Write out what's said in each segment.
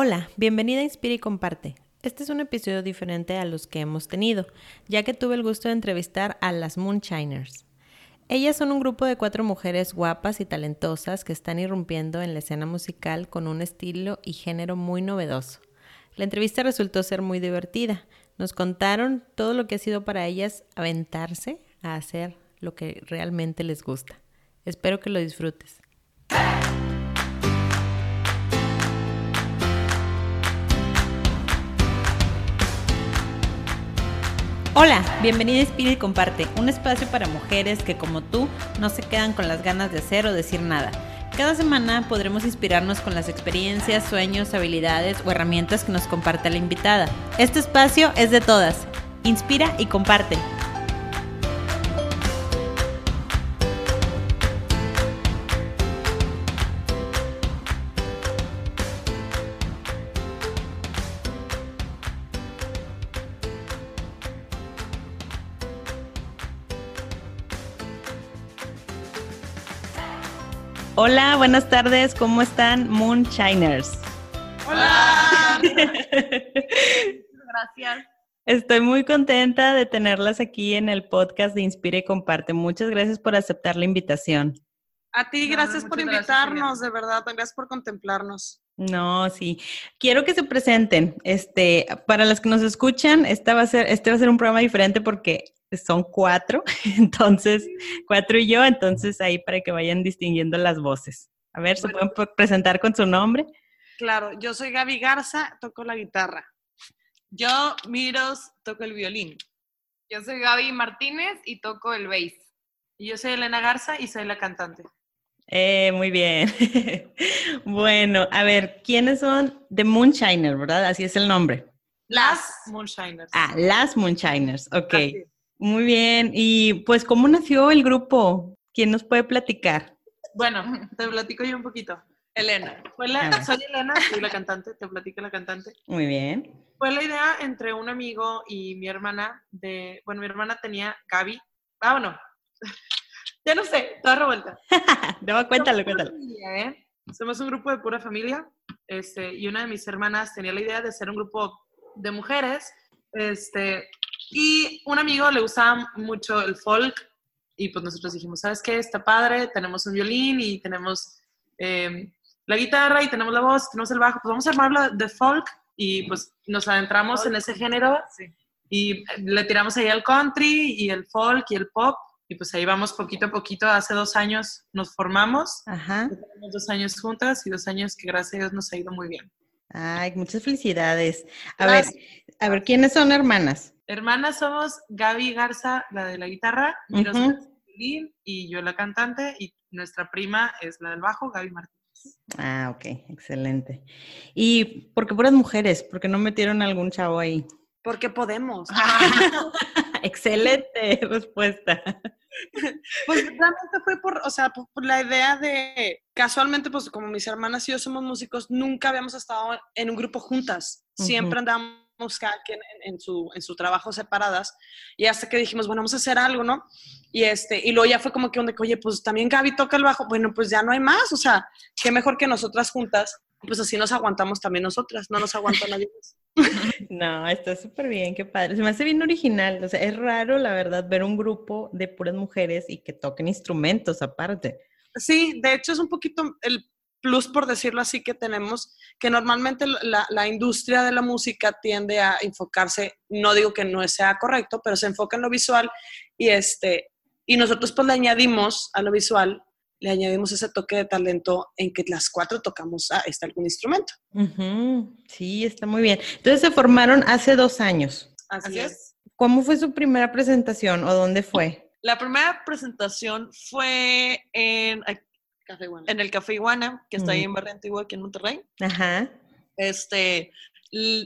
Hola, bienvenida a Inspira y Comparte. Este es un episodio diferente a los que hemos tenido, ya que tuve el gusto de entrevistar a las Moonshiners. Ellas son un grupo de cuatro mujeres guapas y talentosas que están irrumpiendo en la escena musical con un estilo y género muy novedoso. La entrevista resultó ser muy divertida. Nos contaron todo lo que ha sido para ellas aventarse a hacer lo que realmente les gusta. Espero que lo disfrutes. Hola, bienvenida a Inspira y Comparte, un espacio para mujeres que como tú no se quedan con las ganas de hacer o decir nada. Cada semana podremos inspirarnos con las experiencias, sueños, habilidades o herramientas que nos comparte la invitada. Este espacio es de todas. Inspira y comparte. Hola, buenas tardes, ¿cómo están Moonshiners? Hola. Gracias. Estoy muy contenta de tenerlas aquí en el podcast de Inspire y Comparte. Muchas gracias por aceptar la invitación. A ti, gracias por invitarnos, de verdad, gracias por contemplarnos. No, sí. Quiero que se presenten. Este, para los que nos escuchan, esta va a ser, este va a ser un programa diferente porque son cuatro, entonces, cuatro y yo, entonces ahí para que vayan distinguiendo las voces. A ver, ¿se pueden presentar con su nombre? Claro, yo soy Gaby Garza, toco la guitarra. Yo, Miros, toco el violín. Yo soy Gaby Martínez y toco el bass. Y yo soy Elena Garza y soy la cantante. Eh, muy bien. bueno, a ver, ¿quiénes son The Moonshiners, verdad? Así es el nombre. Las Moonshiners. Ah, las Moonshiners, ok. Muy bien. Y pues, ¿cómo nació el grupo? ¿Quién nos puede platicar? Bueno, te platico yo un poquito. Elena. Fue la, soy Elena, soy la cantante, te platico la cantante. Muy bien. Fue la idea entre un amigo y mi hermana de, bueno, mi hermana tenía Gaby. Ah, bueno, ya no sé, toda revuelta. no, cuéntalo, cuéntalo. ¿eh? Somos un grupo de pura familia, este, y una de mis hermanas tenía la idea de ser un grupo de mujeres, este, y un amigo le gustaba mucho el folk y pues nosotros dijimos, ¿sabes qué? Está padre, tenemos un violín y tenemos em, la guitarra y tenemos la voz, tenemos el bajo, pues vamos a armarlo de folk y pues nos adentramos en ese género y le tiramos ahí al country y el folk y el pop y pues ahí vamos poquito a poquito. Hace dos años nos formamos, Ajá. tenemos dos años juntas y dos años que gracias a Dios nos ha ido muy bien. Ay, muchas felicidades. A ver, a ver, ¿quiénes son hermanas? Hermanas somos Gaby Garza, la de la guitarra, y yo la cantante, y nuestra prima es la del bajo, Gaby Martínez. Ah, ok, excelente. ¿Y por qué puras mujeres? ¿Por qué no metieron algún chavo ahí? Porque podemos. excelente respuesta. Pues realmente fue por, o sea, por, la idea de, casualmente, pues como mis hermanas y yo somos músicos, nunca habíamos estado en un grupo juntas. Siempre andamos cada quien en, su, en su trabajo separadas, y hasta que dijimos, bueno, vamos a hacer algo, ¿no? Y, este, y luego ya fue como que, oye, pues también Gaby toca el bajo, bueno, pues ya no hay más, o sea, qué mejor que nosotras juntas, pues así nos aguantamos también nosotras, no nos aguanta nadie más. No, está súper bien, qué padre. Se me hace bien original, o sea, es raro, la verdad, ver un grupo de puras mujeres y que toquen instrumentos aparte. Sí, de hecho es un poquito el plus, por decirlo así, que tenemos, que normalmente la, industria de la música tiende a enfocarse, no digo que no sea correcto, pero se enfoca en lo visual y, este, y nosotros pues le añadimos a lo visual, le añadimos ese toque de talento en que las cuatro tocamos a este algún instrumento. Sí, está muy bien. Entonces se formaron hace dos años. Así, es. ¿Cómo fue su primera presentación o dónde fue? La primera presentación fue en en el Café Iguana, que está ahí en Barrio Antigua, aquí en Monterrey. Ajá. Este,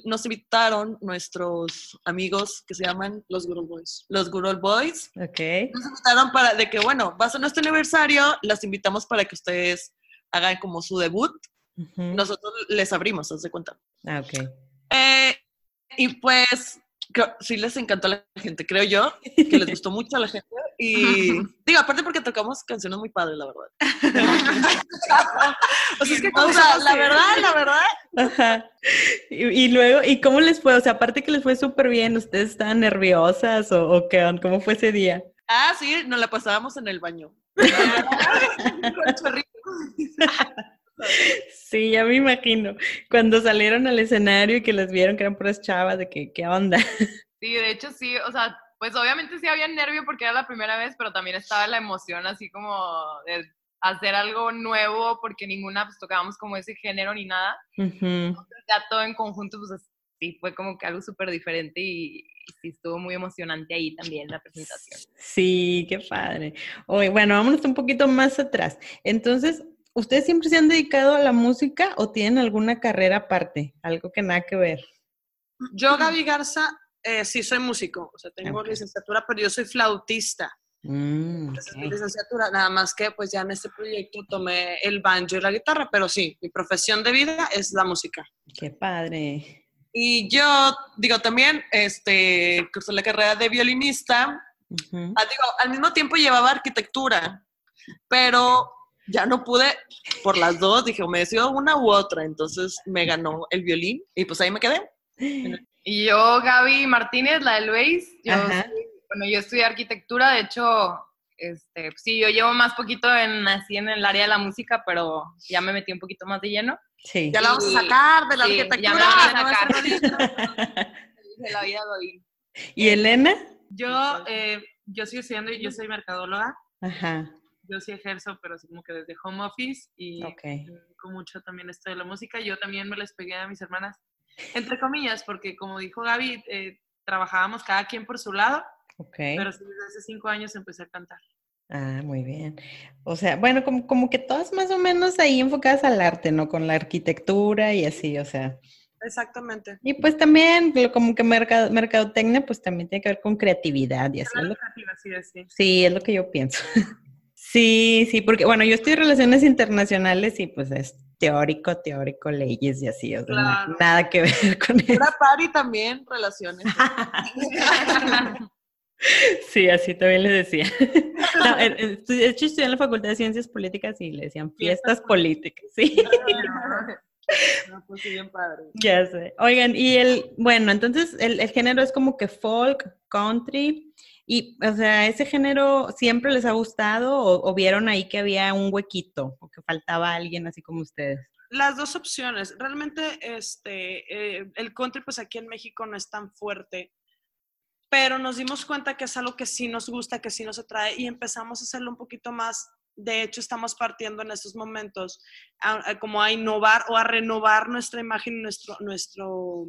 nos invitaron nuestros amigos que se llaman los Gurul Boys. Los Gurul Boys. Ok. Nos invitaron para, de que, bueno, va a ser nuestro aniversario, las invitamos para que ustedes hagan como su debut. Nosotros les abrimos, haz de cuenta. Ah, ok. Eh, y pues, sí les encantó a la gente, creo yo, que les gustó mucho a la gente Y digo, aparte porque tocamos canciones muy padres, la verdad. O sea, es que O sea, la verdad, la verdad. Ajá. Y, y luego, ¿y cómo les fue? O sea, aparte que les fue súper bien, ¿ustedes estaban nerviosas o, o qué? ¿Cómo fue ese día? Ah, sí, nos la pasábamos en el baño. Sí, ya me imagino. Cuando salieron al escenario y que las vieron que eran puras chavas, de que, ¿qué onda? Sí, de hecho sí, o sea, pues obviamente sí había nervio porque era la primera vez, pero también estaba la emoción así como de hacer algo nuevo porque ninguna pues tocábamos como ese género ni nada. Ujú. Ya todo en conjunto pues es- sí fue como que algo súper diferente y, y sí estuvo muy emocionante ahí también la presentación. Sí, qué padre. Oye, bueno, vámonos un poquito más atrás. Entonces, ¿ustedes siempre se han dedicado a la música o tienen alguna carrera aparte? Algo que nada que ver. Yo, Gaby Garza, eh, sí soy músico, o sea, tengo Ok. licenciatura, pero yo soy flautista. Mm, Esa es mi licenciatura, nada más que pues ya en este proyecto tomé el banjo y la guitarra, pero sí, mi profesión de vida es la música. Qué padre. Y yo, digo, también, este, cursé la carrera de violinista. Ujú. Ah, digo, al mismo tiempo llevaba arquitectura, pero ya no pude por las dos. Dije, o me decido una u otra. Entonces me ganó el violín y pues ahí me quedé. Y yo, Gaby Martínez, la del bass, yo, soy- bueno, yo estudié arquitectura, de hecho, este, pues sí, yo llevo más poquito en, así en el área de la música, pero ya me metí un poquito más de lleno. Sí. Ya la vamos a sacar de la sí, arquitectura. ya me la van a sacar. De la vida doy. ¿Y Elena? Yo, eh, yo sigo estudiando, y yo soy mercadóloga, Ajá. yo sí ejerzo, pero así como que desde home office y Ok. me dedico mucho también esto de la música. Yo también me les pegué a mis hermanas, entre comillas, porque como dijo Gaby, eh, trabajábamos cada quien por su lado, Ok. pero sí, desde hace cinco años empecé a cantar. Ah, muy bien. O sea, bueno, como, como que todas más o menos ahí enfocadas al arte, ¿no? Con la arquitectura y así, o sea. Exactamente. Y pues también, lo- como que mercado, mercadotecnia, pues también tiene que ver con creatividad y así. es lo- Así de sí. sí, es lo que yo pienso. Sí, sí, porque bueno, yo estoy en relaciones internacionales y pues es teórico, teórico, leyes y así, o sea, na- Claro. nada que ver con eso. Era party también, relaciones. Sí, así también les decía. No, eh, eh, de hecho, estudié en la Facultad de Ciencias Políticas y le decían fiestas políticas, sí. No, pues bien padre. Ya sé. Oigan, y el, bueno, entonces el, el género es como que folk, country, y, o sea, ¿ese género siempre les ha gustado o, vieron ahí que había un huequito o que faltaba alguien así como ustedes? Las dos opciones. Realmente, este, eh, el country, pues aquí en México no es tan fuerte, pero nos dimos cuenta que es algo que sí nos gusta, que sí nos atrae y empezamos a hacerlo un poquito más. De hecho, estamos partiendo en estos momentos como a innovar o a renovar nuestra imagen, nuestro, nuestro,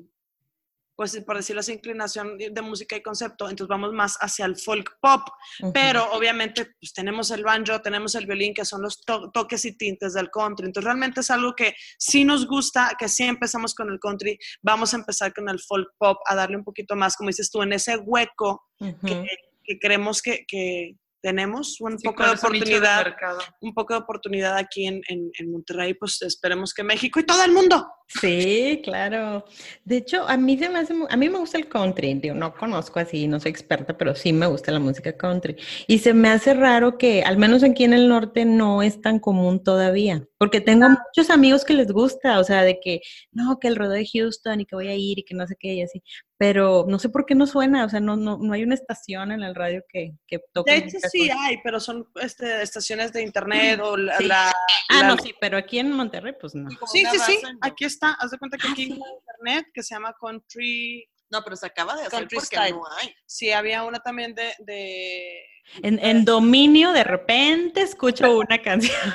pues por decirlo así, inclinación de música y concepto. Entonces vamos más hacia el folk pop. Pero obviamente pues tenemos el banjo, tenemos el violín, que son los to- toques y tintes del country. Entonces realmente es algo que sí nos gusta, que sí empezamos con el country, vamos a empezar con el folk pop, a darle un poquito más, como dices tú, en ese hueco que, que creemos que, que tenemos un Sí, poco de oportunidad, un poco de oportunidad aquí en, en, en Monterrey, pues esperemos que México y todo el mundo. Sí, claro. De hecho, a mí se me hace, a mí me gusta el country. Digo, no conozco así, no soy experta, pero sí me gusta la música country. Y se me hace raro que, al menos aquí en el norte, no es tan común todavía. Porque tengo muchos amigos que les gusta, o sea, de que, no, que el rodeo de Houston y que voy a ir y que no sé qué y así. Pero no sé por qué no suena, o sea, no, no, no hay una estación en el radio que, que toque. De hecho sí hay, pero son este, estaciones de internet o la... Sí. la- Ah, la- no, sí, pero aquí en Monterrey, pues no. Sí, sí, sí, aquí está. Haz de cuenta que Ah, aquí sí. hay una internet que se llama Country. No, pero se acaba de hacer Country porque style. no hay. Sí, había una también de. de... En, en dominio, de repente escucho una canción.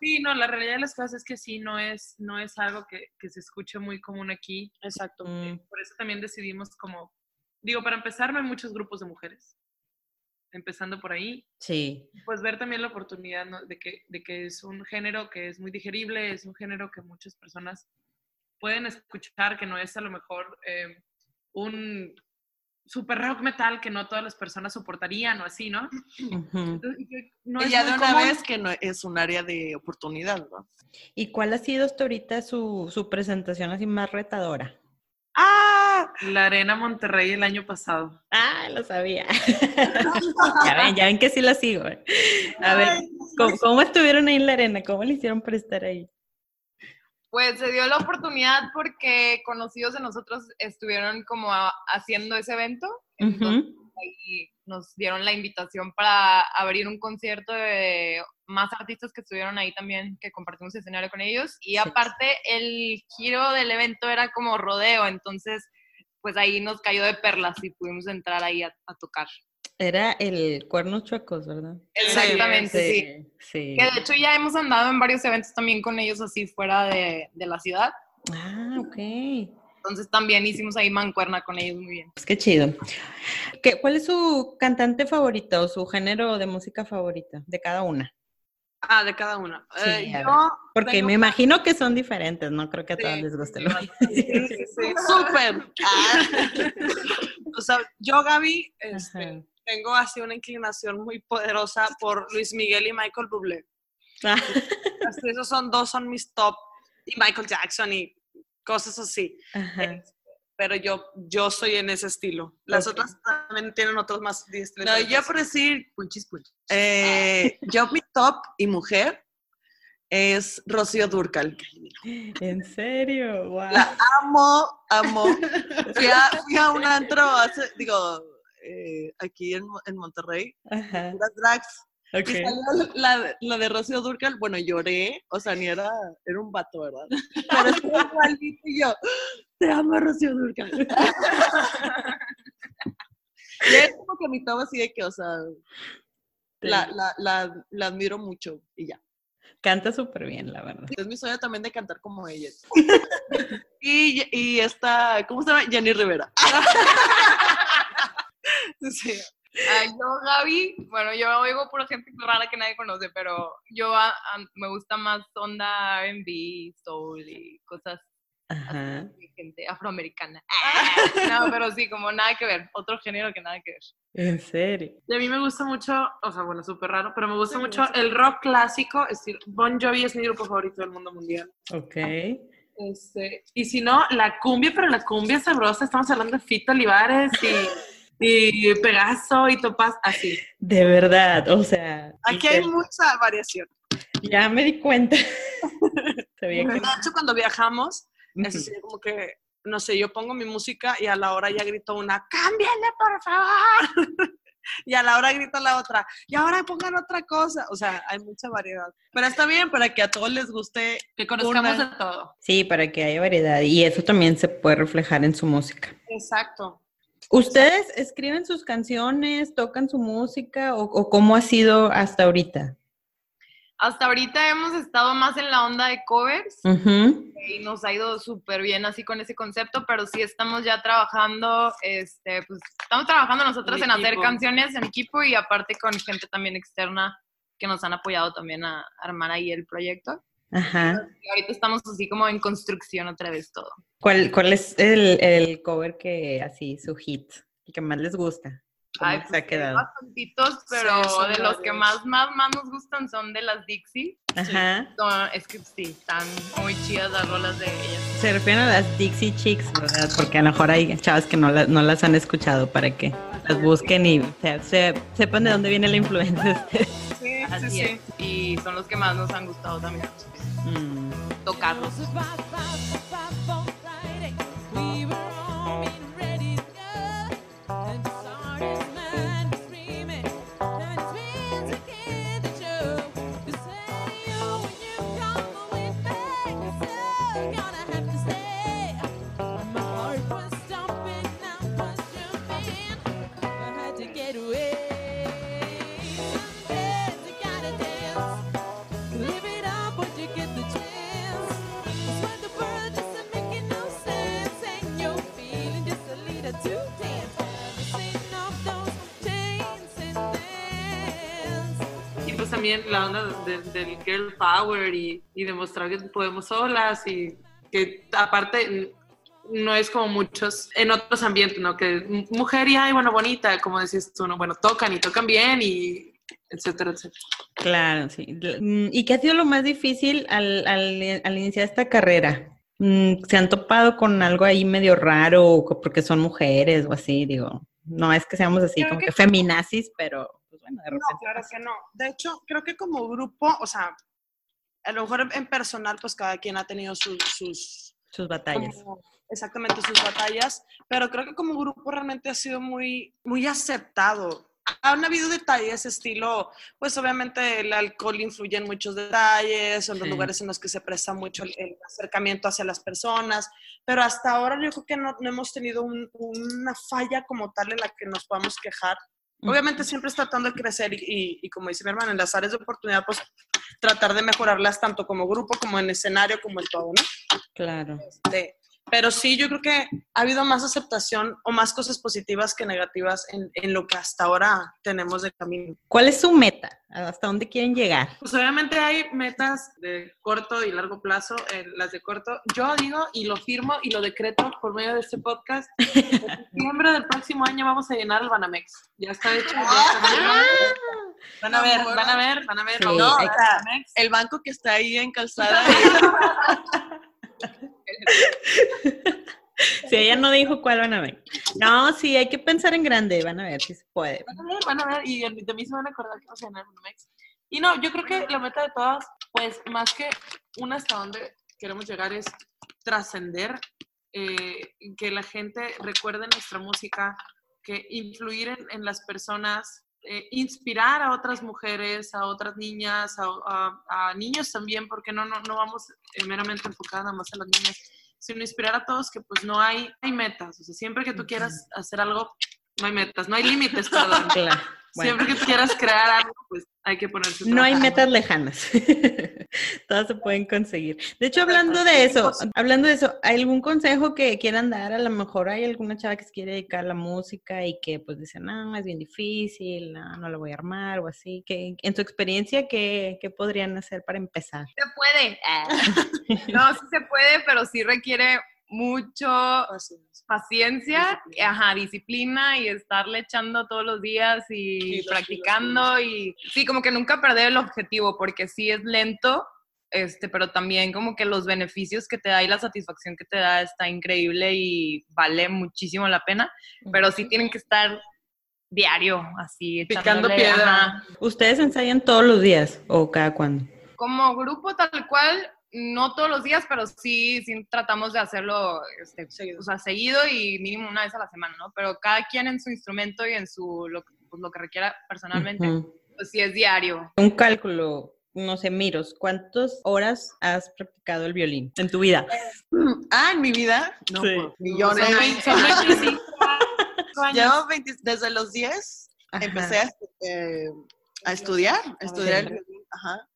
Sí, no, la realidad de las cosas es que sí, no es, no es algo que, que se escuche muy común aquí. Exacto. Mm. Por eso también decidimos como. Digo, para empezar, no hay muchos grupos de mujeres. Empezando por ahí, Sí. pues ver también la oportunidad ¿no? de, que, de que es un género que es muy digerible, es un género que muchas personas pueden escuchar, que no es a lo mejor eh, un super rock metal que no todas las personas soportarían o así, ¿no? Ujú. Entonces, y que no y es ya de una común. vez que no es un área de oportunidad, ¿no? ¿Y cuál ha sido hasta ahorita su, su presentación así más retadora? Ah, la Arena Monterrey el año pasado. Ah, lo sabía. ya ven, ya ven que sí la sigo. A ver, ¿cómo, cómo estuvieron ahí en la arena? ¿Cómo le hicieron para estar ahí? Pues se dio la oportunidad porque conocidos de nosotros estuvieron como a- haciendo ese evento. Nos dieron la invitación para abrir un concierto de más artistas que estuvieron ahí también, que compartimos escenario con ellos. Y aparte el giro del evento era como rodeo, entonces pues ahí nos cayó de perlas y pudimos entrar ahí a, a tocar. Era el Cuernos Chuecos, ¿verdad? Exactamente, sí. Sí. Que de hecho ya hemos andado en varios eventos también con ellos así fuera de, de la ciudad. Ah, ok. Entonces también hicimos ahí mancuerna con ellos muy bien. Pues qué chido. ¿Qué, ¿Cuál es su cantante favorito o su género de música favorita de cada una? Ah, de cada una. Sí, Eh, yo Porque tengo- me imagino que son diferentes, no creo que a todas les guste sí, lo mismo. Sí, sí, sí, súper. Ah. o sea, yo, Gaby, este. Tengo así una inclinación muy poderosa por Luis Miguel y Michael Bublé. Ah, Así, esos son dos, son mis top. Y Michael Jackson y cosas así. Ajá. Pero yo, yo soy en ese estilo. Las Ok. otras también tienen otros más. No, yo por decir, Punchis, punchis. eh, yo mi top y mujer es Rocío Durcal. ¿En serio? Wow. La amo, amo. Fui a, fui a un antro hace, digo, eh, aquí en, en Monterrey, Ajá. puras drags. Salió la, la de Rocío Durcal, bueno, lloré, o sea, ni era, era un vato, ¿verdad? Pero estuvo igualito y yo, te amo, Rocío Durcal. y es como que mi top así de que, o sea, la, la, la, la admiro mucho y ya. Canta súper bien, la verdad. Es mi sueño también de cantar como ella. y, y esta, ¿cómo se llama? Jenny Rivera. Sí. Ay, yo, Gaby, bueno, yo oigo pura gente rara que nadie conoce, pero yo a- a- me gusta más onda R&B, soul y cosas Ajá. de gente afroamericana. No, pero sí, como nada que ver, otro género que nada que ver. ¿En serio? Y a mí me gusta mucho, o sea, bueno, súper raro, pero me gusta mucho el rock clásico. estilo- Bon Jovi es mi grupo favorito del mundo mundial. Ok. Este, y si no, la cumbia, pero la cumbia sabrosa, estamos hablando de Fito Olivares y, y Pegaso y Topaz, así. De verdad, o sea. Aquí hay mucha variación. Ya me di cuenta. Sabía De que. hecho, cuando viajamos, es Ujú. así como que, no sé, yo pongo mi música y a la hora ya grito una, ¡cámbiale, por favor! y a la hora grita la otra, y ahora pongan otra cosa. O sea, hay mucha variedad. Pero está bien para que a todos les guste. Que conozcamos Una. de todo. Sí, para que haya variedad. Y eso también se puede reflejar en su música. Exacto. ¿Ustedes escriben sus canciones, tocan su música o, o cómo ha sido hasta ahorita? Hasta ahorita hemos estado más en la onda de covers y nos ha ido súper bien así con ese concepto, pero sí estamos ya trabajando, este, pues estamos trabajando nosotros En en, hacer canciones en equipo y aparte con gente también externa que nos han apoyado también a armar ahí el proyecto. Ajá. Y ahorita estamos así como en construcción otra vez todo. ¿Cuál, cuál es el, el cover que así, su hit, el que más les gusta? ¿Cómo Ay, se pues, ha quedado? Bastantitos, pero Sí, de los que más, más, más nos gustan son de las Dixie. Ajá. Son- es que sí, están muy chidas las rolas de ellas. Se refieren a las Dixie Chicks, ¿verdad? Porque a lo mejor hay chavas que no, la- no las han escuchado para que las busquen y se- se- sepan de dónde viene la influencia de ustedes. Sí, Así sí, es. Y son los que más nos han gustado también Mm. tocarlos. También la onda de- del girl power y, y demostrar que podemos solas y que aparte no es como muchos en otros ambientes, ¿no? Que mujer y ay, bueno, bonita, como decías tú, ¿no? Bueno, tocan y tocan bien y etcétera, etcétera. Claro, sí. Mm, ¿Y qué ha sido lo más difícil al, al- al iniciar esta carrera? mm, se han topado con algo ahí medio raro porque son mujeres o así, digo. No es que seamos así Creo como que- que feminazis, pero bueno, de No, repente. claro que no. De hecho, creo que como grupo, o sea, a lo mejor en personal, pues cada quien ha tenido sus, sus Sus batallas. como- exactamente sus batallas, pero creo que como grupo realmente ha sido muy, muy aceptado. Han habido detalles, estilo, pues obviamente el alcohol influye en muchos detalles, son los Sí. lugares en los que se presta mucho el, el acercamiento hacia las personas, pero hasta ahora yo creo que no, no hemos tenido un- una falla como tal en la que nos podamos quejar. Obviamente siempre es tratando de crecer y, y- y como dice mi hermana, en las áreas de oportunidad, pues tratar de mejorarlas tanto como grupo, como en escenario, como en todo, ¿no? Claro. Este, pero sí, yo creo que ha habido más aceptación o más cosas positivas que negativas en, en lo que hasta ahora tenemos de camino. ¿Cuál es su meta? ¿Hasta dónde quieren llegar? Pues obviamente hay metas de corto y largo plazo. eh, las de corto, yo digo y lo firmo y lo decreto por medio de este podcast. En septiembre del próximo año vamos a llenar el Banamex. Ya está hecho. ya está hecho. Van a ver, van a ver, van a ver. Sí, el Banamex. El banco que está ahí en calzada. Si ella no dijo cuál van a ver. No, sí, hay que pensar en grande, van a ver si se puede. Van a ver, van a ver, y de mí se van a acordar que vamos a Banamex. Y no, yo creo que la meta de todas, pues más que una hasta donde queremos llegar es trascender, eh, que la gente recuerde nuestra música, que influir en las personas, eh, inspirar a otras mujeres, a otras niñas, a, a- a niños también, porque no, no, no vamos eh, meramente enfocadas nada más a las niñas, sino inspirar a todos que pues no hay, hay metas, o sea, siempre que tú quieras hacer algo, no hay metas, no hay límites, perdón. Claro. Bueno, Siempre que quieras crear algo, pues hay que ponerse no hay metas lejanas. Todas se pueden conseguir. De hecho, hablando de eso, hablando de eso, ¿hay algún consejo que quieran dar? A lo mejor hay alguna chava que se quiere dedicar a la música y que pues dice, no, es bien difícil, no, no lo voy a armar o así. que En su experiencia, ¿qué, qué podrían hacer para empezar? Se puede. No, sí se puede, pero sí requiere mucho paciencia, ajá, disciplina y estarle echando todos los días y, practicando y sí, como que nunca perder el objetivo porque sí es lento, este, pero también como que los beneficios que te da y la satisfacción que te da está increíble y vale muchísimo la pena, pero sí tienen que estar diario, así, Picando piedra. ajá. ¿Ustedes ensayan todos los días o cada cuándo? Como grupo tal cual, no todos los días, pero sí, sí tratamos de hacerlo este, Seguido. o sea, seguido y mínimo una vez a la semana, ¿no? Pero cada quien en su instrumento y en su lo, pues, lo que requiera personalmente, pues sí es diario. Un cálculo, no sé, Miros, ¿cuántas horas has practicado el violín en tu vida? Ah, en mi vida. No, Sí. pues, millones. Son 20 son 25 años. Llevo 20 desde los 10 Ajá. empecé a, eh, a estudiar, a estudiar el violín, ajá.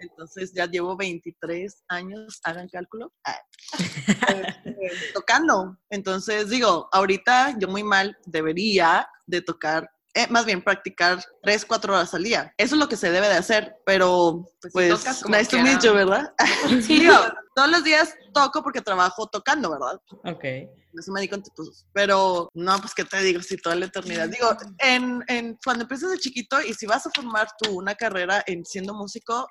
Entonces ya llevo 23 años, hagan cálculo, ah, eh, tocando. Entonces digo, ahorita yo muy mal debería de tocar, eh, más bien practicar 3, 4 horas al día. Eso es lo que se debe de hacer, pero Pues pues, nice to meet you, ¿verdad? Sí, Digo, todos los días toco porque trabajo tocando, ¿verdad? Ok. Eso me di cuenta, pues, pero no, pues, ¿qué te digo? Si toda la eternidad. Digo, en, en, cuando empiezas de chiquito y si vas a formar tú una carrera en siendo músico,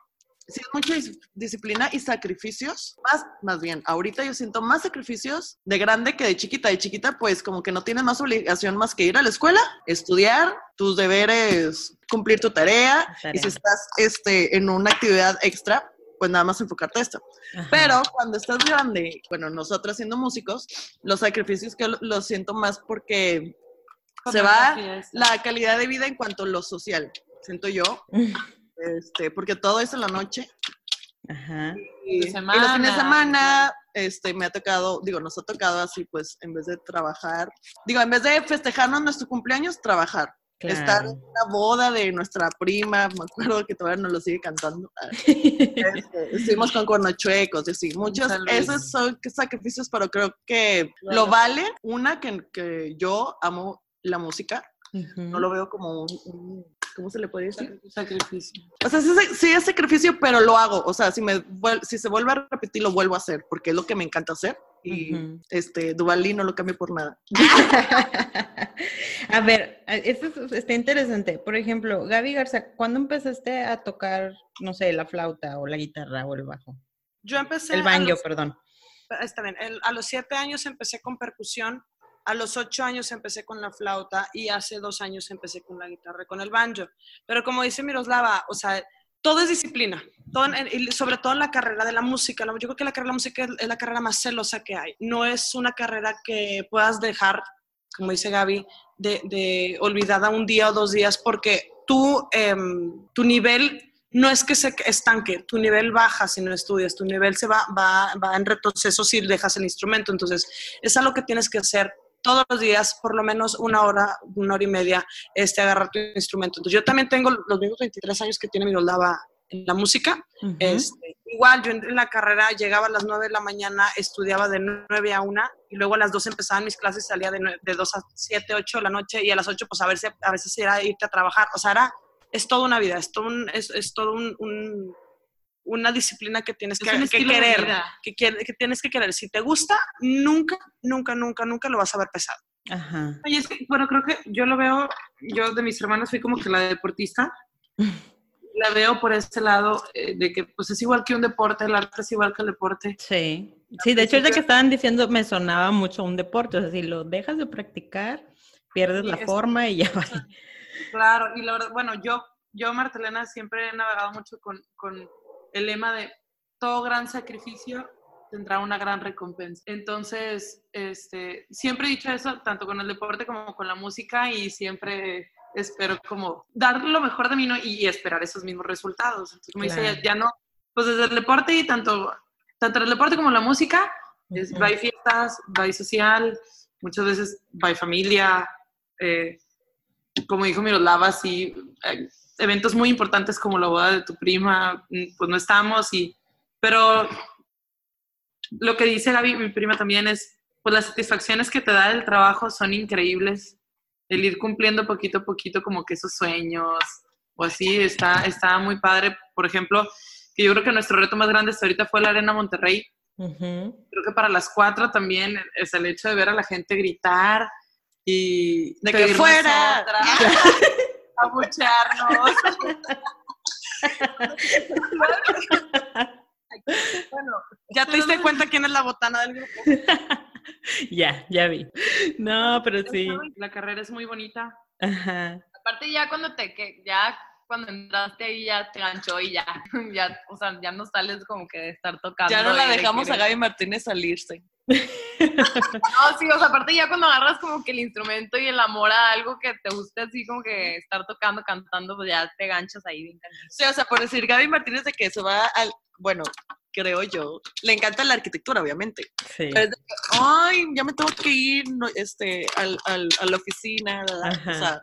sí es mucha dis- disciplina y sacrificios. Más, más bien, ahorita yo siento más sacrificios de grande que de chiquita. De chiquita, pues, como que no tienes más obligación más que ir a la escuela, estudiar, tus deberes, cumplir tu tarea. Y Tarea. si estás este, en una actividad extra, pues nada más enfocarte a esto. Ajá. Pero cuando estás grande, bueno, nosotros siendo músicos, los sacrificios que lo- los siento más porque se va la calidad de vida en cuanto a lo social, siento yo, este, porque todo es en la noche. Ajá. Y, De y los fines de semana. semana, este, me ha tocado, digo, nos ha tocado así, pues, en vez de trabajar, digo, en vez de festejarnos nuestro cumpleaños, trabajar. Estar en Claro. una boda de nuestra prima, me acuerdo que todavía nos lo sigue cantando. Este, estuvimos con cornochuecos, y así, muchos, esos son sacrificios, pero creo que Claro. lo vale. Una, que, que yo amo la música, No lo veo como un, un- ¿cómo se le puede decir? Sacrificio. O sea, sí, es sacrificio, pero lo hago. O sea, si, me, si se vuelve a repetir, lo vuelvo a hacer, porque es lo que me encanta hacer. Y este, Duvalí no lo cambio por nada. A ver, esto es- está interesante. Por ejemplo, Gaby Garza, ¿cuándo empezaste a tocar, no sé, la flauta o la guitarra o el bajo? Yo empecé El banjo, los- perdón. está bien, el- a los siete años empecé con percusión, a los ocho años empecé con la flauta y hace dos años empecé con la guitarra, con el banjo. Pero como dice Miroslava, o sea, todo es disciplina, y sobre todo en la carrera de la música. Yo creo que la carrera de la música es- la carrera más celosa que hay. No es una carrera que puedas dejar, como dice Gaby, de, de olvidada un día o dos días porque tú, em, tu nivel no es que se estanque, tu nivel baja si no estudias, tu nivel se va, va, va en retroceso si dejas el instrumento. Entonces, es algo que tienes que hacer todos los días, por lo menos una hora, una hora y media, este, agarrar tu instrumento. Entonces, yo también tengo los mismos 23 años que tiene Miroslava en la música. Este, igual, yo en en la carrera llegaba a las 9 de la mañana, estudiaba de 9 a 1 y luego a las 2 empezaban mis clases, salía de, nue- de 2 a 7, 8 de la noche y a las 8 pues a, ver si- a veces era irte a trabajar. O sea, era, es toda una vida, es todo, un- es, es todo un- un- una disciplina que tienes Es que, que de querer, que, quiere- que tienes que querer. Si te gusta, nunca, nunca, nunca, nunca lo vas a ver pesado. Ajá. Y es que, bueno, creo que yo lo veo, yo de mis hermanas fui como que la deportista. La veo por ese lado eh, de que pues es igual que un deporte, el arte es igual que el deporte. Sí. Sí, de hecho, ahorita principio- que estaban diciendo, me sonaba mucho un deporte. O sea, si lo dejas de practicar, pierdes Sí, la es- forma y ya va. Claro, y la verdad, bueno, yo, yo Martelena, siempre he navegado mucho con, con el lema de todo gran sacrificio tendrá una gran recompensa. Entonces, este, siempre he dicho eso, tanto con el deporte como con la música, y siempre espero como dar lo mejor de mí ¿no? y, esperar esos mismos resultados. Entonces, como dice Claro. ella, ya no, pues desde el deporte y tanto, tanto el deporte como la música, es Ujú. by fiestas, by social, muchas veces by familia, eh, como dijo Miroslava, sí, eh, eventos muy importantes como la boda de tu prima, mm, pues no estamos, y, pero lo que dice Gaby, mi prima también, es, pues las satisfacciones que te da el trabajo son increíbles, el ir cumpliendo poquito a poquito como que esos sueños, o así, está, está muy padre, por ejemplo, que yo creo que nuestro reto más grande hasta ahorita fue la Arena Monterrey, Ujú. creo que para las cuatro también es el hecho de ver a la gente gritar y De que fuera. otra, abuchearnos. bueno, ¿Ya te diste cuenta quién es la botana del grupo? Ya, ya vi. No, pero sí. la carrera es muy bonita. Ajá. Aparte ya cuando te, que ya cuando entraste ahí ya te ganchó y ya, ya, o sea, ya no sales como que de estar tocando. Ya no la de dejamos a Gaby Martínez salirse. No, sí, o sea, aparte ya cuando agarras como que el instrumento y el amor a algo que te guste así como que estar tocando, cantando, pues ya te ganchas ahí bien. Sí, o sea, por decir Gaby Martínez de que se va al, bueno, creo yo, le encanta la arquitectura, obviamente. Sí. Pero es de que, ay, ya me tengo que ir no, este, al, al- a la oficina, o sea,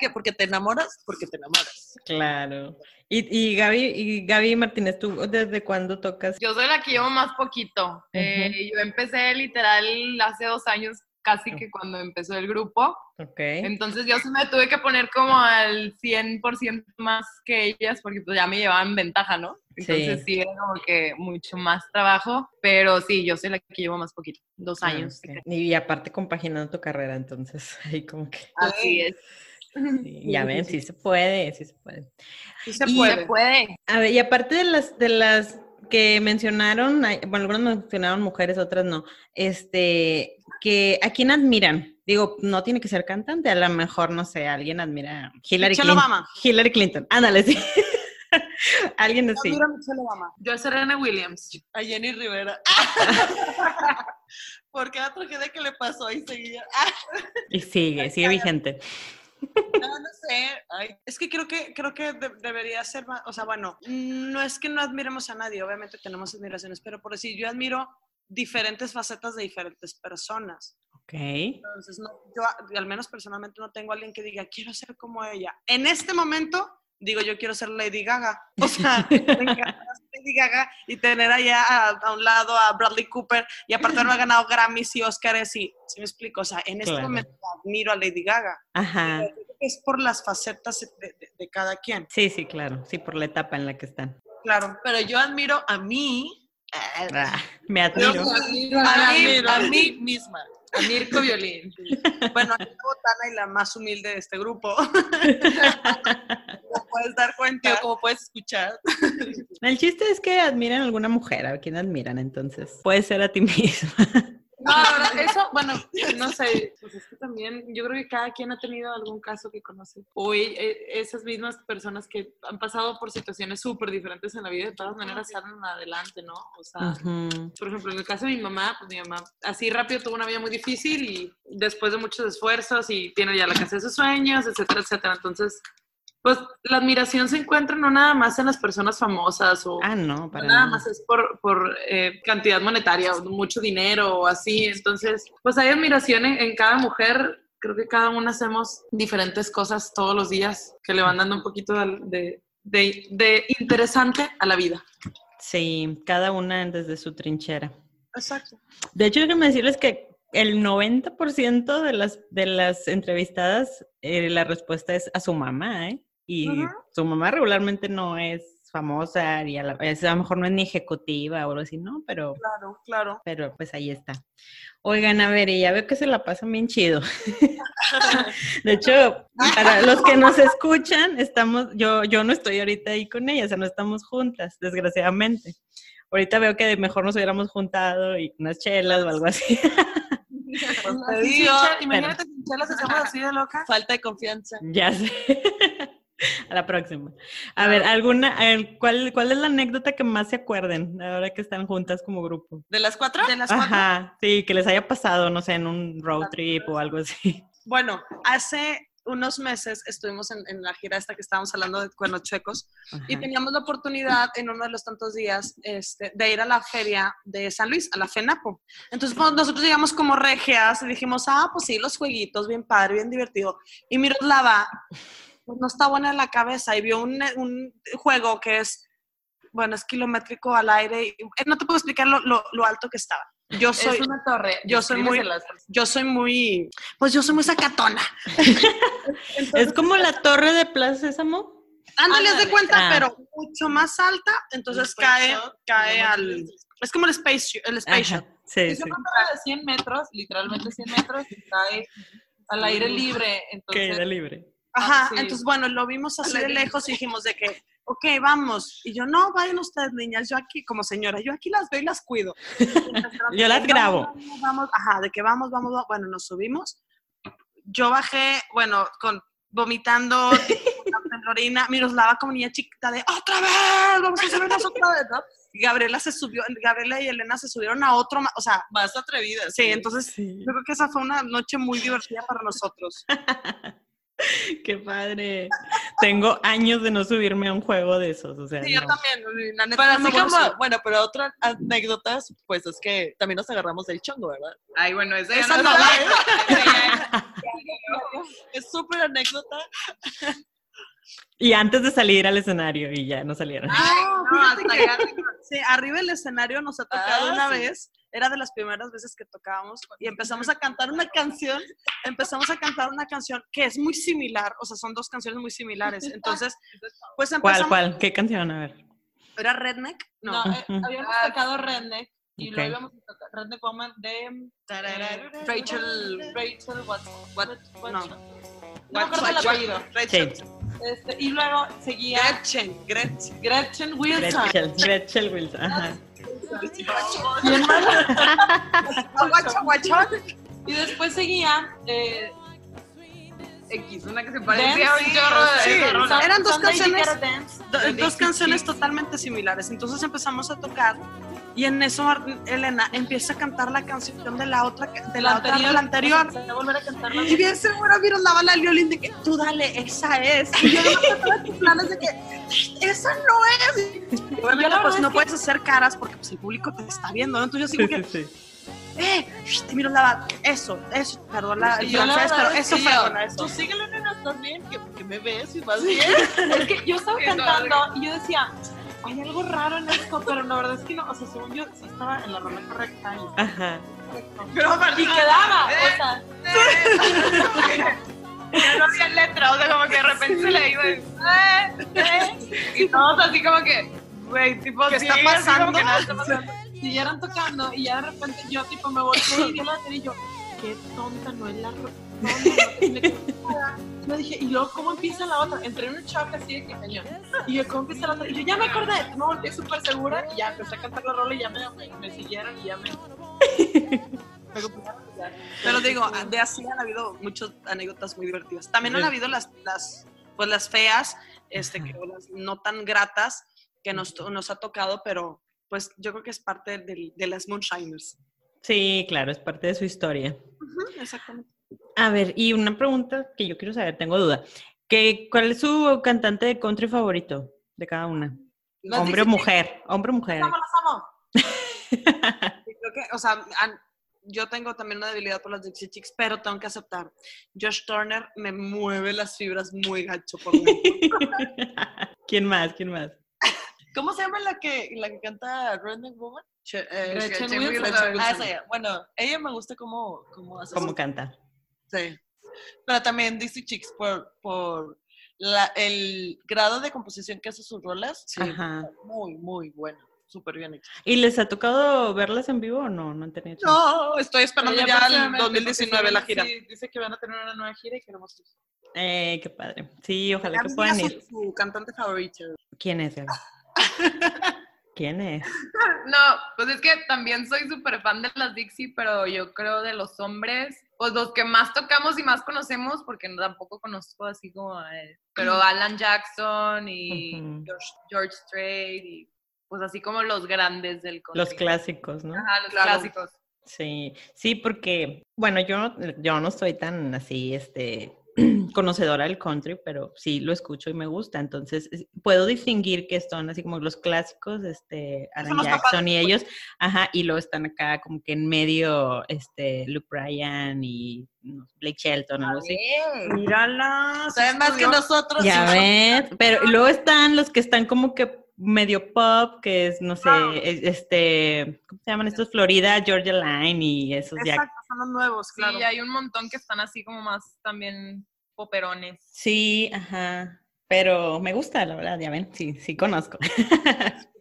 que porque te enamoras, porque te enamoras. Claro. Y, y Gaby, y Gaby Martínez, ¿tú desde cuándo tocas? Yo soy la que llevo más poquito. Eh, yo empecé literal hace dos años, casi que cuando empezó el grupo. Ok. Entonces yo sí me tuve que poner como al 100% más que ellas porque pues ya me llevaban ventaja, ¿no? Entonces Sí. sí, era como que mucho más trabajo, pero sí, yo soy la que llevo más poquito, dos Ah, años. Y aparte compaginando tu carrera, entonces, ahí como que... Así es. sí, ya ven, sí se puede, sí se puede. Sí se Y- puede. A ver, y aparte de las, de las que mencionaron, hay- bueno, algunas mencionaron mujeres, otras no, este, que ¿a quién admiran? Digo, no tiene que ser cantante, a lo mejor, no sé, alguien admira a Hillary Michelle Clinton. Obama. Hillary Clinton, ándale, sí. alguien así. Admiro a Michelle Obama. Yo a Serena Williams. A Jenny Rivera. Porque la tragedia que le pasó y seguía. Y sigue, sigue vigente. No, no sé. Ay, Es que creo que, creo que de- debería ser más, o sea, bueno, no es que no admiremos a nadie, obviamente tenemos admiraciones, pero por decir, yo admiro diferentes facetas de diferentes personas. Ok. Entonces, no, yo al menos personalmente no tengo a alguien que diga, quiero ser como ella. En este momento, digo, yo quiero ser Lady Gaga. O sea, me encanta ser Lady Gaga y tener allá a, a un lado a Bradley Cooper y aparte haberme ganado Grammys y Oscars y, si me explico, o sea, en este Claro. momento admiro a Lady Gaga. Ajá. Pero creo que Es por las facetas de, de- de cada quien. Sí, sí, claro. Sí, por la etapa en la que están. Claro. Pero yo admiro a mí. Ah, me Yo admiro. a mí, a mí misma. A Mirko Violín. Bueno, aquí la botana y la más humilde de este grupo. Como puedes dar cuenta. Pero como puedes escuchar, El chiste es que admiran a alguna mujer, a quien admiran, entonces. Puede ser a ti misma. No, ahora, eso, bueno, no sé, pues es que también yo creo que cada quien ha tenido algún caso que conoce. O e- e- esas mismas personas que han pasado por situaciones súper diferentes en la vida, de todas maneras salen adelante, ¿no? O sea, por ejemplo, en el caso de mi mamá, pues mi mamá así rápido tuvo una vida muy difícil y después de muchos esfuerzos y tiene ya la casa de sus sueños, etcétera, etcétera. Entonces, pues la admiración se encuentra no nada más en las personas famosas o Ah, no, no para nada nada. más es por, por eh, cantidad monetaria o mucho dinero o así. Entonces, pues hay admiración en, en cada mujer. Creo que cada una hacemos diferentes cosas todos los días que le van dando un poquito de, de, de- de interesante a la vida. Sí, cada una desde su trinchera. Exacto. De hecho, déjenme decirles que el 90% de las, de las entrevistadas, eh, la respuesta es a su mamá, ¿eh? Y Ujú. su mamá regularmente no es famosa, y a, la, a lo mejor no es ni ejecutiva o algo así, ¿no? Pero, Claro, claro. pero pues ahí está. Oigan, a ver, y ya veo que se la pasan bien chido. De hecho, para los que nos escuchan, estamos, yo, yo no estoy ahorita ahí con ella, o sea, no estamos juntas, desgraciadamente. Ahorita veo que mejor nos hubiéramos juntado y unas chelas o algo así. Pues te digo, imagínate si chelas hacemos así de loca. falta de confianza. Ya sé. A la próxima. A ver, alguna, el- ¿cuál, ¿cuál es la anécdota que más se acuerden ahora que están juntas como grupo? ¿De las cuatro? de las cuatro. Ajá, sí, que les haya pasado, no sé, en un road trip o algo así. Bueno, hace unos meses estuvimos en, en la gira esta que estábamos hablando de Cuernos Chuecos y Ajá. teníamos la oportunidad en uno de los tantos días este, de ir a la feria de San Luis, a la FENAPO. Entonces pues, nosotros llegamos como regias y dijimos, ah, pues sí, los jueguitos, bien padre, bien divertido. Y Miroslava, pues no está buena en la cabeza y vio un, un juego que es, bueno, es kilométrico al aire. y- eh, no te puedo explicar lo, lo- lo alto que estaba. Yo soy, es una torre. yo soy muy- yo soy muy, pues yo soy muy sacatona. Es como la torre de Plaza Sésamo. Ándale, haz de cuenta, Ah. pero mucho más alta, entonces El cae, Shot, cae al... Es como el Space, el space Ajá. Sí, Es sí. una torre de 100 metros, literalmente 100 metros, y cae al aire libre. Entonces, libre. Ajá, sí. entonces bueno, lo vimos así de lejos y dijimos de que, ok, vamos. Y yo, no, vayan ustedes, niñas, yo aquí, como señora, yo aquí las veo y las cuido. Yo las Vamos, grabo. Vamos, vamos, ajá, de que vamos, vamos, vamos. bueno, nos subimos. Yo bajé, bueno, con vomitando, temblorina, Miroslava como niña chiquita de, otra vez, vamos a subirnos otra vez, ¿no? Y Gabriela se subió, Gabriela y Elena se subieron a otro, o sea, Más atrevidas. sí, entonces Sí. yo creo que esa fue una noche muy divertida para nosotros. Qué padre. Tengo años de no subirme a un juego de esos, o sea, Sí, yo también, la neta. Pero no así me como, gusta. bueno, pero otra anécdota, pues es que también nos agarramos del chongo, ¿verdad? Ay, bueno, esa, Esa no. Es súper anécdota. Y antes de salir al escenario y ya no salieron. No, No, fíjate hasta que- allá. Sí, arriba del escenario nos ha tocado Ah, una sí. vez, era de las primeras veces que tocábamos y empezamos a cantar una canción, empezamos a cantar una canción que es muy similar, o sea, son dos canciones muy similares. Entonces, pues ¿Cuál, empezamos, cuál? ¿Qué canción? A ver. ¿era Redneck? No. No, eh, habíamos Ah. tocado Redneck y Ok. luego íbamos a tocar Redneck Woman de eh, Rachel, Rachel Watson. What- Watson. no. No me acuerdo el apellido. Rachel. Sí. Este, y luego seguía Gretchen, Gretchen. Gretchen Wilson. Gretchen, Gretchen Wilson. Ajá. ¿Quién más? Guacho, guachón. Y después seguía eh, X, una que se parecía a un chorro de sí, de eran dos canciones- de dos canciones totalmente similares. Entonces empezamos a tocar y en eso Elena empieza a cantar la canción de la otra, de la, otra, de la anterior. A volver a cantarla. Y bien segura Miroslava la violín de que tú dale, esa es. Y yo no tus planes de que esa no es. Y obviamente Yo la no puedes hacer caras porque pues el público te está viendo, ¿no? Entonces yo Sí, sigo que, sí, sí. eh, y Miroslava, eso, eso, perdón la, el la francés, verdad pero es eso bueno, eso. Tú síguele, nena, estás bien, que, que me ves y vas bien. Es que yo estaba Sí, cantando y yo decía, hay algo raro en esto, pero la verdad es que no, o sea, según yo, sí estaba en la rola correcta y, Ajá. y quedaba, o sea, Ya no había letra, o sea, como que de repente se le iba y, eh, eh, y todos así como que, güey, tipo, ¿Qué sí, está pasando? que nada está pasando. siguieron tocando y ya de repente yo tipo me volteé y vi la y yo, qué tonta, no es la ro- tonta, no dije, y luego, ¿cómo empieza la otra? Entré en un shock así de que cañón. Y yo, ¿cómo empieza la otra? Y yo, ya me acordé, me volteé súper segura y ya empecé a cantar la rola y ya me, me siguieron y ya me. Pero digo, de así han habido muchas anécdotas muy divertidas. También han habido las, las, pues las feas, este, que, las no tan gratas que nos, nos ha tocado, pero pues yo creo que es parte del- de las Moonshiners. Sí, claro, es parte de su historia. Exactamente. A ver, y una pregunta que yo quiero saber, tengo duda. Que, ¿Cuál es su cantante de country favorito de cada una? Las Hombre o mujer, hombre o mujer. Las amo, las amo. Chicks, creo que, o sea, han- yo tengo también una debilidad por las Dixie Chicks, pero tengo que aceptar. Josh Turner me mueve las fibras muy gacho por dentro. ¿Quién más? ¿Quién más? ¿Cómo se llama la que, la que canta Redneck Woman? Che- eh, Gretchen Gretchen Wilson. Wilson. Ah, esa ya. Bueno, ella me gusta cómo, cómo hace ¿Cómo su- canta? Sí. Pero también Dixie Chicks por, por la- el grado de composición que hace sus rolas. Sí, Ajá. Muy, muy bueno. Súper bien hecho. ¿Y les ha tocado verlas en vivo o no? No han tenido chance. No, estoy esperando Pero ya el próximamente, 2019 porque la gira. sí, dice que van a tener una nueva gira y queremos ir. Eh, qué padre. Sí, ojalá que puedan su, ir. su cantante favorito. ¿Quién es, Gaby? ¿Quién es? No, pues es que también soy súper fan de las Dixie, pero yo creo de los hombres, pues los que más tocamos y más conocemos, porque no- tampoco conozco así como, eh, pero Alan Jackson y. George, George Strait y pues así como los grandes del country. Los clásicos, ¿no? Ajá, los Claro. clásicos. Sí, sí, porque, bueno, yo, yo no soy tan así, este, conocedora del country, pero sí lo escucho y me gusta. Entonces, es- puedo distinguir que son así como los clásicos, este, papás Jackson y del ellos, ajá, y luego están acá como que en medio, este, Luke Bryan y no, Blake Shelton, algo así. Mírala. Saben más que nosotros. Ya ves, pero luego están los que están como que medio pop, que es, no sé, es- este, ¿cómo se llaman estos? Florida, Georgia Line y esos ya Exacto, son los nuevos, claro. Sí, hay un montón que están así como más también poperones. Sí, ajá. Pero me gusta, la verdad, ya ven, sí, sí conozco.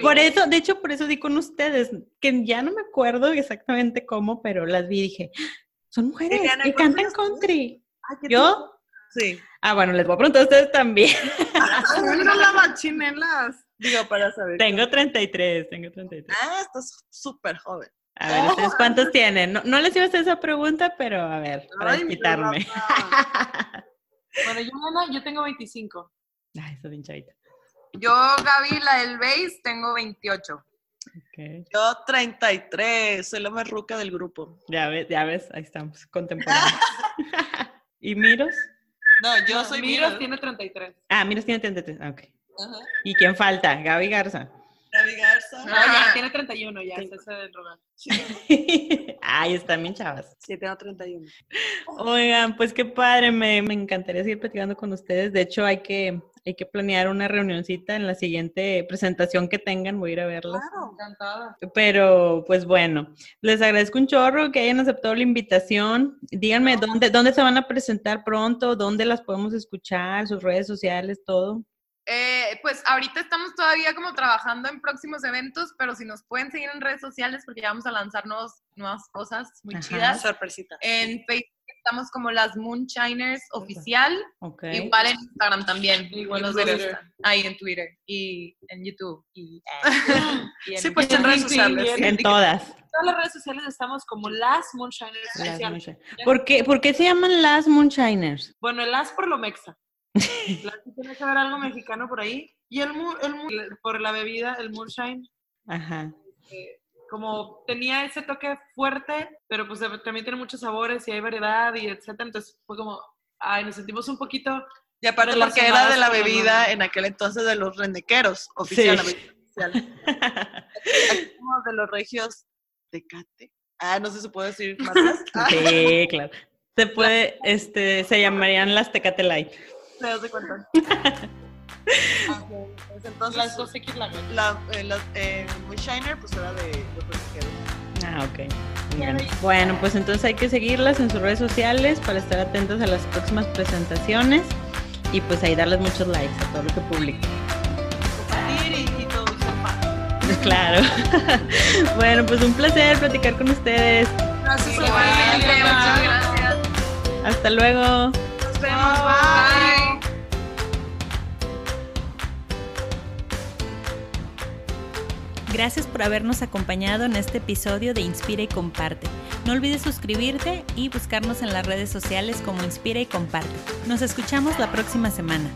Por eso, de hecho, por eso di con ustedes, que ya no me acuerdo exactamente cómo, pero las vi y dije, "Ah, son mujeres que ¿cuántos cantan country. Ay, ¿qué ¿Yo? Sí. Ah, bueno, les voy a preguntar a ustedes también. Mira la machinelas. Digo, para saber. tengo 33, tengo 33. Ah, estás súper joven. A ver, ¿ustedes cuántos tienen? No, no les iba a hacer esa pregunta, pero a ver, para Ay. Rafa. Bueno, yo, Ana, yo tengo 25. Ay, soy bien chavita. Yo, Gaby, la del bass, tengo 28. Ok. Yo 33, soy la más ruca del grupo. Ya ves, ya ves, ahí estamos, contemporáneos. ¿Y Miros? No, yo soy Miros Mira. tiene 33. Ah, Miros tiene 33. Ah, ok. Ajá. ¿Y quién falta? Gaby Garza. Gaby Garza. No, ya tiene 31, ya es ese del rogar. Ay, están bien chavas. Sí, tengo 31. Oigan, pues qué padre, me, me encantaría seguir platicando con ustedes. De hecho, hay que, hay que planear una reunioncita en la siguiente presentación que tengan, voy a ir a verlas. Claro. Encantada. Pero, pues bueno, les agradezco un chorro que hayan aceptado la invitación. Díganme dónde, dónde se van a presentar pronto, dónde las podemos escuchar, sus redes sociales, todo. Eh, pues ahorita estamos todavía como trabajando en próximos eventos, pero si nos pueden seguir en redes sociales, porque ya vamos a lanzarnos nuevas cosas muy Ajá. chidas. Sorpresita. En Facebook estamos como las Moonshiners Oficial, Ok. igual en Instagram también. Igual los en dos Twitter. están. Ahí en Twitter y en YouTube. Y, y en Sí, pues en redes sociales. En todas. todas las redes sociales estamos como las Moonshiners Las Oficial. Moonshine- ¿Por qué, por qué se llaman las Moonshiners? Bueno, el as por lo mexa. La sí tiene que haber algo mexicano por ahí. Y el, el por la bebida, el moonshine, Ajá. eh, como tenía ese toque fuerte, pero pues también tiene muchos sabores y hay variedad y etcétera. Entonces fue como, ay, nos sentimos un poquito Y aparte porque era de la bebida mamá. en aquel entonces de los rendequeros, oficial, Sí. oficial. De los regios Tecate. Ah, no sé si puedo decir marcas. Ah, Sí, claro. Se puede, este, se llamarían las Tecate Light. te das de pues entonces Las dos X la la, eh, la- eh, Moonshiner pues era de. Ah, ok. Bueno, pues entonces hay que seguirlas en sus redes sociales para estar atentos a las próximas presentaciones y pues ahí darles muchos likes a todo lo que publiquen. Compartir y, y todo. Claro. bueno, pues un placer platicar con ustedes. Gracias, Igualmente, Gaby. Hasta luego. Nos vemos. Bye. Gracias por habernos acompañado en este episodio de Inspira y Comparte. No olvides suscribirte y buscarnos en las redes sociales como Inspira y Comparte. Nos escuchamos la próxima semana.